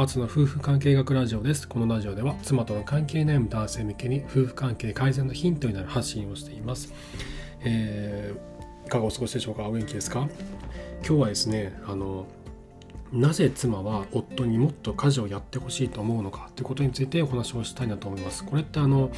アツの夫婦関係学ラジオです。このラジオでは妻との関係悩む男性向けに夫婦関係改善のヒントになる発信をしています。えー、いかがお過ごしでしょうか？お元気ですか？今日はですね、あの、なぜ妻は夫にもっと家事をやってほしいと思うのかということについてお話をしたいなと思います。これってあの、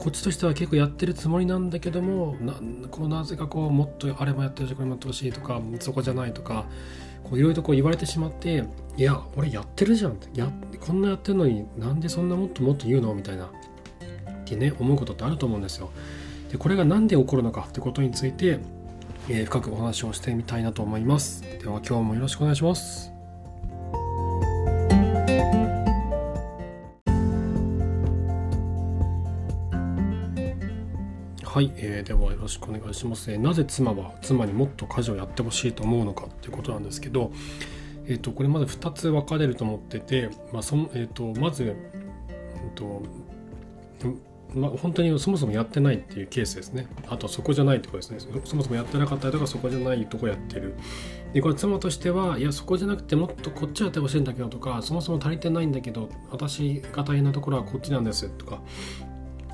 こっちとしては結構やってるつもりなんだけどもなこうなぜかこうもっとあれもやってるしこれもやってほしいとかそこじゃないとかこういろいろとこう言われてしまっていや俺やってるじゃんやこんなやってるのになんでそんなもっともっと言うのみたいなってね思うことってあると思うんですよ。でこれが何で起こるのかってことについて、えー、深くお話をしてみたいなと思います。では今日もよろしくお願いします。はい、えー、ではよろしくお願いします、えー、なぜ妻は妻にもっと家事をやってほしいと思うのかっていうことなんですけど、えーと、これまず2つ分かれると思ってて、まあそえーと、まず、えーとまあ、本当にそもそもやってないっていうケースですね。あとそこじゃないってことですね。そもそもやってなかったりとかそこじゃないとこやってる。でこれ妻としてはいやそこじゃなくてもっとこっちやってほしいんだけどとかそもそも足りてないんだけど私が大変なところはこっちなんですとか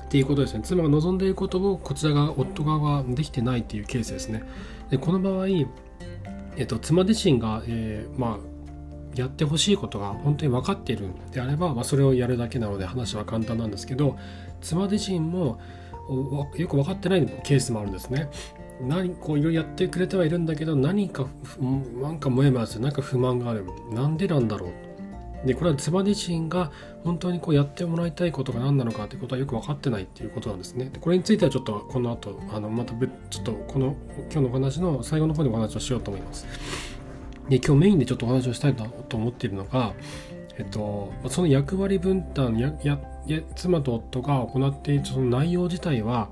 っていうことですね。妻が望んでいることをこちらが夫側はできてないっていうケースですね。でこの場合、えっと、妻自身が、えー、まあやってほしいことが本当に分かっているんであれば、まあ、それをやるだけなので話は簡単なんですけど妻自身もよく分かってないケースもあるんですね。何こういろいろやってくれてはいるんだけど何かなんかモヤモヤする何か不満がある。なんでなんだろう。でこれは妻自身が本当にこうやってもらいたいことが何なのかってことはよく分かってないっていうことなんですね。でこれについてはちょっとこの後あのまたちょっとこの今日のお話の最後の方にお話をしようと思います。で今日メインでちょっとお話をしたいと思っているのが、えっと、その役割分担ややや妻と夫が行っているその内容自体は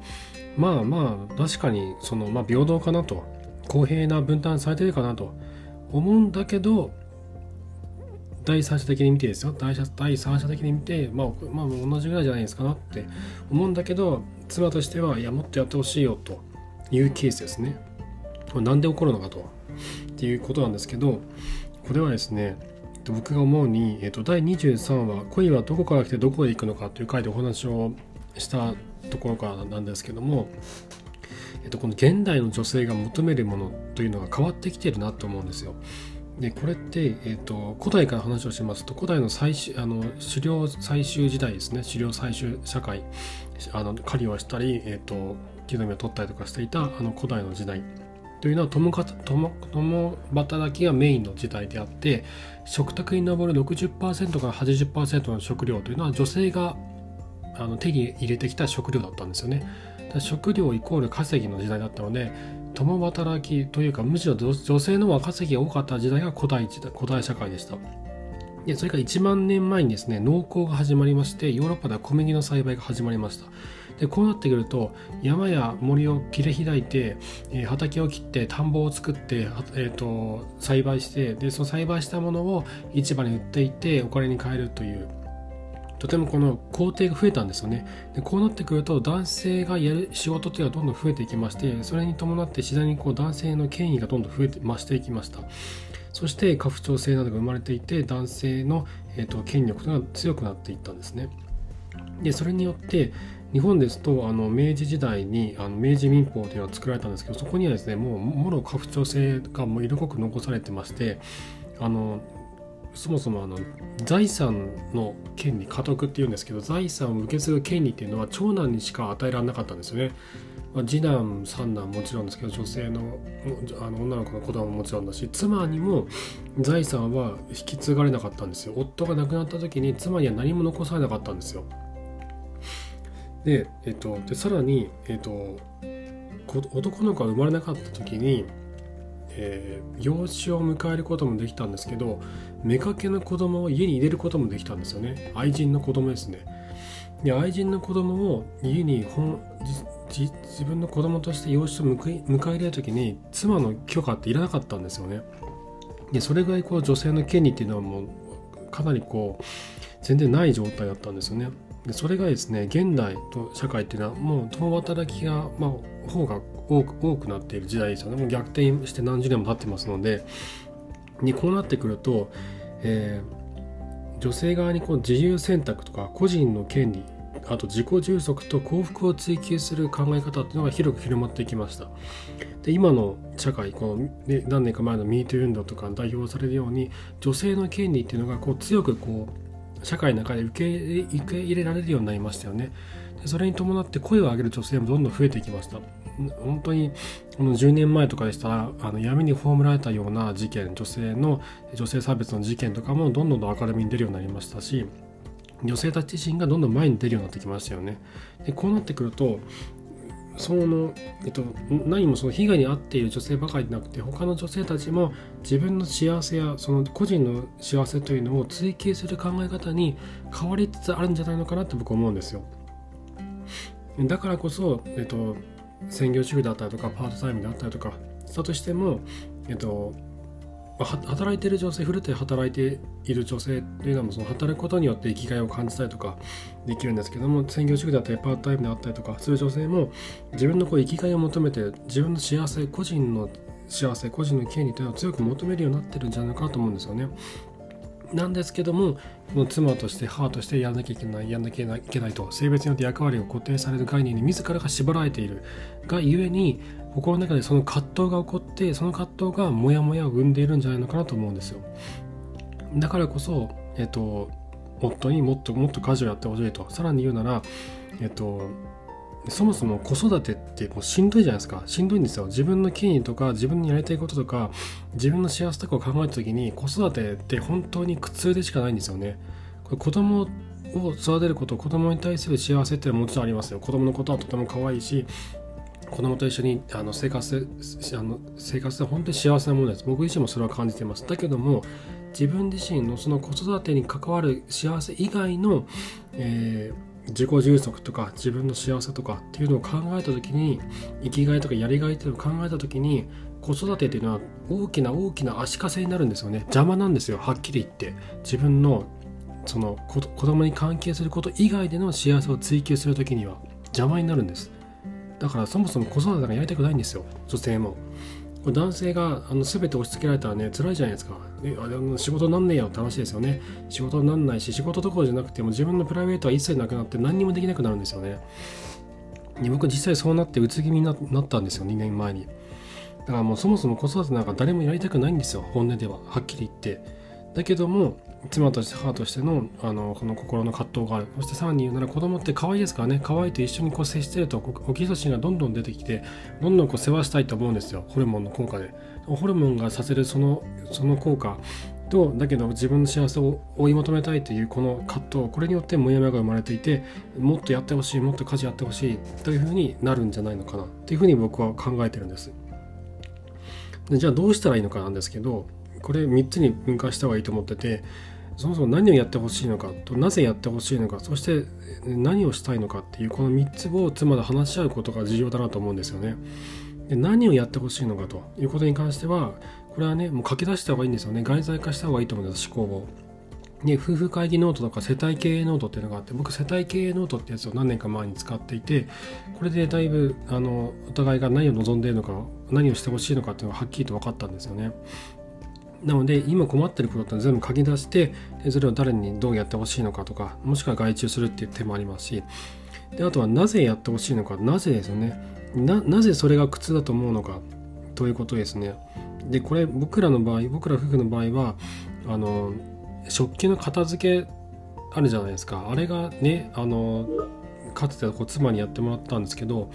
まあまあ確かにその、まあ、平等かなと公平な分担されてるかなと思うんだけど第三者的に見てですよ。第三者的に見て、まあ、まあ同じぐらいじゃないですかなって思うんだけど妻としてはいやもっとやってほしいよというケースですね。これなんで起こるのかと。っていうことなんですけどこれはですね僕が思うに、えっと、第23話「恋はどこから来てどこへ行くのか」という回でお話をしたところからなんですけども、えっと、この現代の女性が求めるものというのが変わってきてるなと思うんですよ。でこれって、えーと、古代から話をしますと古代の最終あの狩猟採集時代ですね狩猟採集社会あの狩りをしたり、えーと、木の実を取ったりとかしていたあの古代の時代というのは共共共働きがメインの時代であって食卓に上る60%から80%の食料というのは女性があの手に入れてきた食料だったんですよね。食料イコール稼ぎの時代だったので共働きというかむしろ女性の方が稼ぎが多かった時代が古代古代社会でした。でそれから1万年前にですね農耕が始まりましてヨーロッパでは小麦の栽培が始まりました。でこうなってくると山や森を切り開いて、えー、畑を切って田んぼを作って、えーと栽培してでその栽培したものを市場に売っていてお金に換えるというとてもこの工程が増えたんですよね。でこうなってくると男性がやる仕事というのはどんどん増えていきましてそれに伴って次第にこう男性の権威がどんどん増えて増していきました。そして家父長制などが生まれていて男性の、えーと、権力が強くなっていったんですね。でそれによって日本ですとあの明治時代にあの明治民法というのが作られたんですけどそこにはですねもうもろ家父長制がもう色濃く残されてましてあのそもそもあの財産の権利家督っていうんですけど財産を受け継ぐ権利っていうのは長男にしか与えられなかったんですよね。まあ、次男三男もちろんですけど女性のあの女の子の子供ももちろんだし妻にも財産は引き継がれなかったんですよ。夫が亡くなった時に妻には何も残されなかったんですよ。で,、えっと、でさらに、えっと、男の子が生まれなかった時にえー、養子を迎えることもできたんですけど妾の子供を家に入れることもできたんですよね。愛人の子供ですね。で愛人の子供を家に本自分の子供として養子を迎え入れる時に妻の許可っていらなかったんですよね。でそれぐらいこう女性の権利っていうのはもうかなりこう全然ない状態だったんですよね。でそれがですね現代と社会っていうのはもう共働きが、まあ、方が多く多くなっている時代ですよね。もう逆転して何十年も経ってますので。にこうなってくると、えー、女性側にこう自由選択とか個人の権利あと自己充足と幸福を追求する考え方っていうのが広く広まっていきました。で今の社会この、ね、何年か前の MeToo 運動とか代表されるように女性の権利っていうのがこう強くこう社会の中で受け受け入れられるようになりましたよね。でそれに伴って声を上げる女性もどんどん増えていきました。本当にこの10年前とかでしたらあの闇に葬られたような事件女性の女性差別の事件とかもどんどん明るみに出るようになりましたし女性たち自身がどんどん前に出るようになってきましたよね。でこうなってくるとその、えっと、何もその被害に遭っている女性ばかりでなくて他の女性たちも自分の幸せやその個人の幸せというのを追求する考え方に変わりつつあるんじゃないのかなって僕は思うんですよ。だからこそ、えっと、専業主婦だったりとかパートタイムであったりとかしたとしても、えっと、働いてる女性フルで働いている女性というのもその働くことによって生きがいを感じたりとかできるんですけども専業主婦だったりパートタイムであったりとかする女性も自分のこう生きがいを求めて自分の幸せ個人の幸せ個人の権利というのを強く求めるようになってるんじゃないかと思うんですよね。なんですけどもこの妻として母としてやらなきゃいけないやらなきゃいけないと性別によって役割を固定される概念に自らが縛られている。がゆえに心の中でその葛藤が起こってその葛藤がモヤモヤを生んでいるんじゃないのかなと思うんですよ。だからこそえっと夫にもっともっと家事をやってほしいとさらに言うならえっとそもそも子育てってもうしんどいじゃないですか。しんどいんですよ。自分の権利とか自分のやりたいこととか自分の幸せとかを考えた時に子育てって本当に苦痛でしかないんですよね。これ子供を育てること子供に対する幸せってのはもちろんありますよ。子供のことはとても可愛いし子供と一緒にあの生活あの生活で本当に幸せなものです。僕自身もそれは感じています。だけども自分自身のその子育てに関わる幸せ以外の、えー、自己充足とか自分の幸せとかっていうのを考えた時に生きがいとかやりがいっていうのを考えた時に子育てっていうのは大きな大きな足かせになるんですよね。邪魔なんですよ。はっきり言って。自分のその子供に関係すること以外での幸せを追求する時には邪魔になるんです。だからそもそも子育てがやりたくないんですよ。女性も。男性があの全て押し付けられたらね辛いじゃないですか。えあの仕事なんねえよって話ですよね。仕事になんないし仕事どころじゃなくても自分のプライベートは一切なくなって何にもできなくなるんですよね。僕実際そうなってうつ気味になったんですよ2年前に。だからもうそもそも子育てなんか誰もやりたくないんですよ本音では。はっきり言って。だけども妻として母としてのあのこの心の葛藤がある。そしてさらに言うなら子供って可愛いですからね。可愛いと一緒にこう接してるとオキシトシンがどんどん出てきてどんどんこう世話したいと思うんですよ。ホルモンの効果で。ホルモンがさせるそのその効果とだけど自分の幸せを追い求めたいというこの葛藤これによってモヤモヤが生まれていてもっとやってほしいもっと家事やってほしいというふうになるんじゃないのかな。というふうに僕は考えてるんです。でじゃあどうしたらいいのかなんですけどこれ3つに分解した方がいいと思っててそもそも何をやってほしいのかとなぜやってほしいのかそして何をしたいのかっていうこの3つを妻と話し合うことが重要だなと思うんですよね。で何をやってほしいのかということに関してはこれはねもう書き出した方がいいんですよね外在化した方がいいと思うんです思考を。で夫婦会議ノートとか世帯経営ノートっていうのがあって僕世帯経営ノートってやつを何年か前に使っていてこれでだいぶあのお互いが何を望んでいるのか何をしてほしいのかっていうのがはっきりと分かったんですよね。なので今困ってることって全部書き出してでそれを誰にどうやってほしいのかとかもしくは外注するっていう手もありますし。であとはなぜやってほしいのかなぜですよね。ななぜそれが苦痛だと思うのかということですね。でこれ僕らの場合僕ら夫婦の場合はあの食器の片付けあるじゃないですか。あれがねあのかつてこう妻にやってもらったんですけど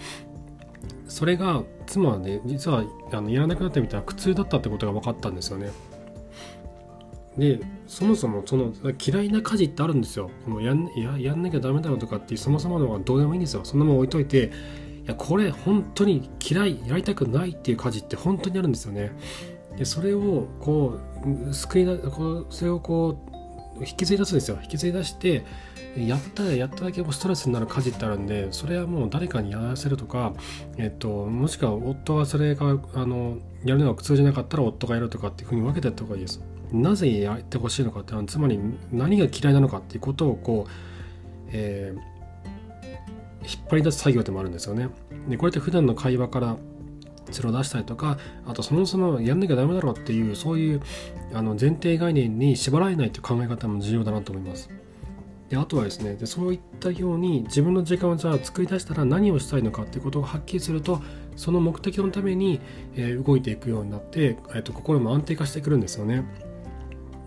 それが妻はね実はあのやらなくなってみたら苦痛だったってことが分かったんですよね。でそもそもその嫌いな家事ってあるんですよ。このやんややんなきゃダメだよとかっていうそもそものはどうでもいいんですよ。そんなもん置いといていやこれ本当に嫌いやりたくないっていう家事って本当にあるんですよね。でそれをこう救いだこうそれをこう引きずり出すんですよ。引きずり出してやったらやっただけストレスになる家事ってあるんでそれはもう誰かにやらせるとか、えっと、もしくは夫がそれがあのやるのが苦痛じゃなかったら夫がやるとかっていうふうに分けてやった方がいいです。なぜやってほしいのかってつまり何が嫌いなのかっていうことをこう、えー、引っ張り出す作業でもあるんですよね。でこれって普段の会話からそれを出したりとかあとそもそもやんなきゃダメだろうっていうそういうあの前提概念に縛られないという考え方も重要だなと思います。であとはですねでそういったように自分の時間をじゃあ作り出したら何をしたいのかっていうことがはっきりするとその目的のために、えー、動いていくようになって、えーと、心も安定化してくるんですよね。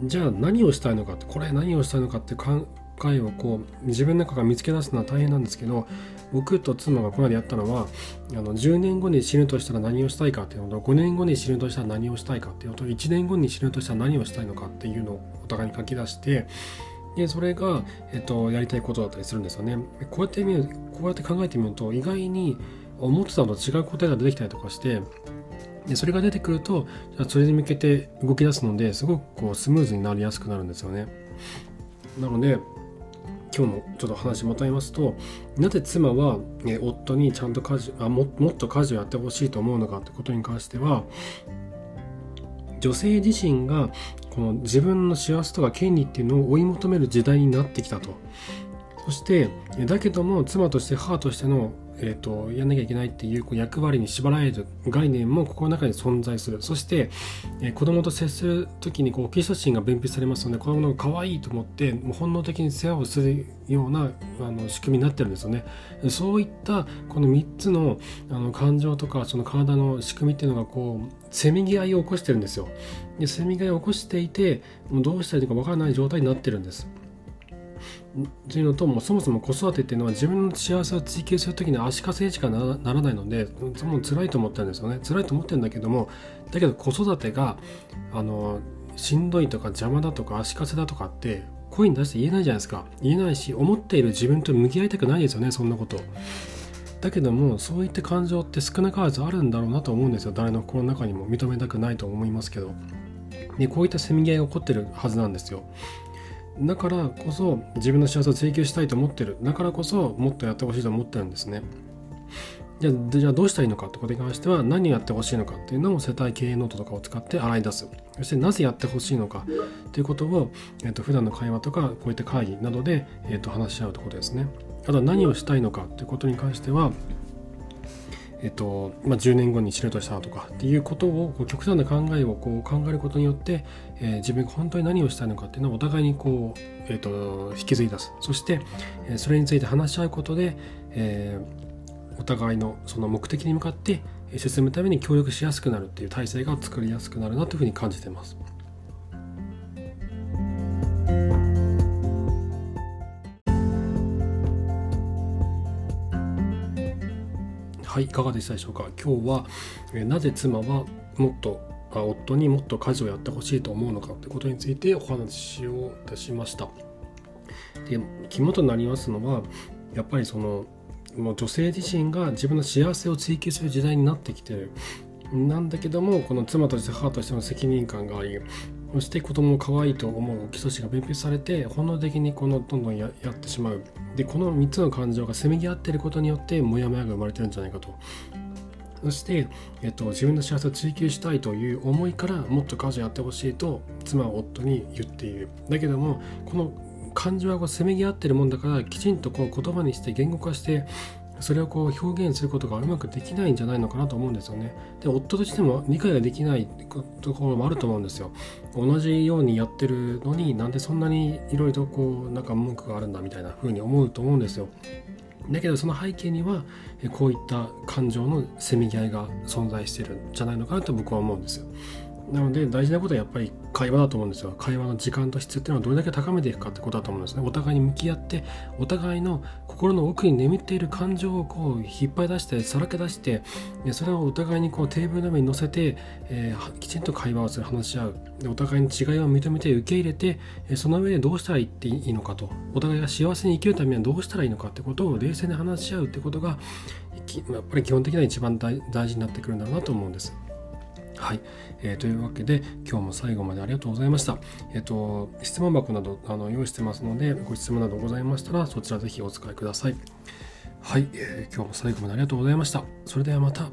じゃあ何をしたいのかってこれ何をしたいのかって考えをこう自分の中から見つけ出すのは大変なんですけど僕と妻がこの間やったのはあの10年後に死ぬとしたら何をしたいかっていうのと5年後に死ぬとしたら何をしたいかっていうのと1年後に死ぬとしたら何をしたいのかっていうのをお互いに書き出してでそれが、えっと、やりたいことだったりするんですよね。こうやってみるこうやって考えてみると意外に思ってたのと違う答えが出てきたりとかしてでそれが出てくるとそれに向けて動き出すのですごくこうスムーズになりやすくなるんですよね。なので今日のちょっと話まとめますとなぜ妻は、ね、夫にちゃんと家事あももっと家事をやってほしいと思うのかってことに関しては女性自身がこの自分の幸せとか権利っていうのを追い求める時代になってきたとそしてだけども妻として母としてのえーと、やんなきゃいけないっていう役割に縛られる概念も心の中に存在する。そして、えー、子供と接する時にこうオキシトシンが分泌されますので子供の可愛いと思ってもう本能的に世話をするようなあの仕組みになってるんですよね。そういったこの3つのあの感情とかその体の仕組みっていうのがこうせめぎ合いを起こしてるんですよ。でせめぎ合いを起こしていてもうどうしたらいいかわからない状態になってるんです。というのともそもそも子育てっていうのは自分の幸せを追求する時に足かせにしかならないのでその辛いと思ってるんですよね。辛いと思ってるんだけどもだけど子育てがあのしんどいとか邪魔だとか足かせだとかって声に出して言えないじゃないですか。言えないし思っている自分と向き合いたくないですよねそんなこと。だけどもそういった感情って少なからずあるんだろうなと思うんですよ。誰の心の中にも認めたくないと思いますけど。でこういったせめぎ合いが起こってるはずなんですよ。だからこそ自分の幸せを追求したいと思ってる。だからこそもっとやってほしいと思ってるんですね。じゃあじゃあどうしたらいいのかってことに関しては何をやってほしいのかっていうのを世帯経営ノートとかを使って洗い出す。そしてなぜやってほしいのかということを、えー、と普段の会話とかこういった会議などで、えー、と話し合うとことですね。あとは何をしたいのかということに関してはえっとまあ、10年後に死ぬとしたとかっていうことをこう極端な考えをこう考えることによって、えー、自分が本当に何をしたいのかっていうのをお互いにこう、えっと、引き継い出すそして、えそれについて話し合うことで、えー、お互いのその目的に向かって進むために協力しやすくなるっていう体制が作りやすくなるなというふうに感じてます。はいいかがでしたでしょうか？今日は、えなぜ妻はもっとあ夫にもっと家事をやってほしいと思うのかということについてお話をいたしました。で肝となりますのはやっぱりそのもう女性自身が自分の幸せを追求する時代になってきてる。なんだけどもこの妻として母としての責任感がありそして子供を可愛いと思う基礎子が分泌されて本能的にこのどんどんやってしまう。でこの3つの感情がせめぎ合ってることによってモヤモヤが生まれてるんじゃないかと。そして、えっと、自分の幸せを追求したいという思いからもっと家事をやってほしいと妻は夫に言っている。だけどもこの感情はこうせめぎ合ってるもんだからきちんとこう言葉にして言語化してそれをこう表現することがうまくできないんじゃないのかなと思うんですよね。で夫としても理解ができないところもあると思うんですよ。同じようにやってるのになんでそんなにいろいろこうなんか文句があるんだみたいな風に思うと思うんですよ。だけどその背景にはこういった感情のせめぎ合いが存在してるんじゃないのかなと僕は思うんですよ。なので大事なことはやっぱり会話だと思うんですよ。会話の時間と質っていうのはどれだけ高めていくかってことだと思うんですね。お互いに向き合ってお互いの心の奥に眠っている感情をこう引っ張り出してさらけ出してそれをお互いにこうテーブルの上に乗せて、えー、きちんと会話をする話し合うお互いに違いを認めて受け入れてその上でどうしたらいいのかとお互いが幸せに生きるためにはどうしたらいいのかってことを冷静に話し合うってことがやっぱり基本的には一番大事になってくるんだろうなと思うんです。はい、えー、というわけで今日も最後までありがとうございました。えっ、ー、と質問箱などあの用意してますのでご質問などございましたらそちらぜひお使いください。はい、えー、今日も最後までありがとうございました。それではまた。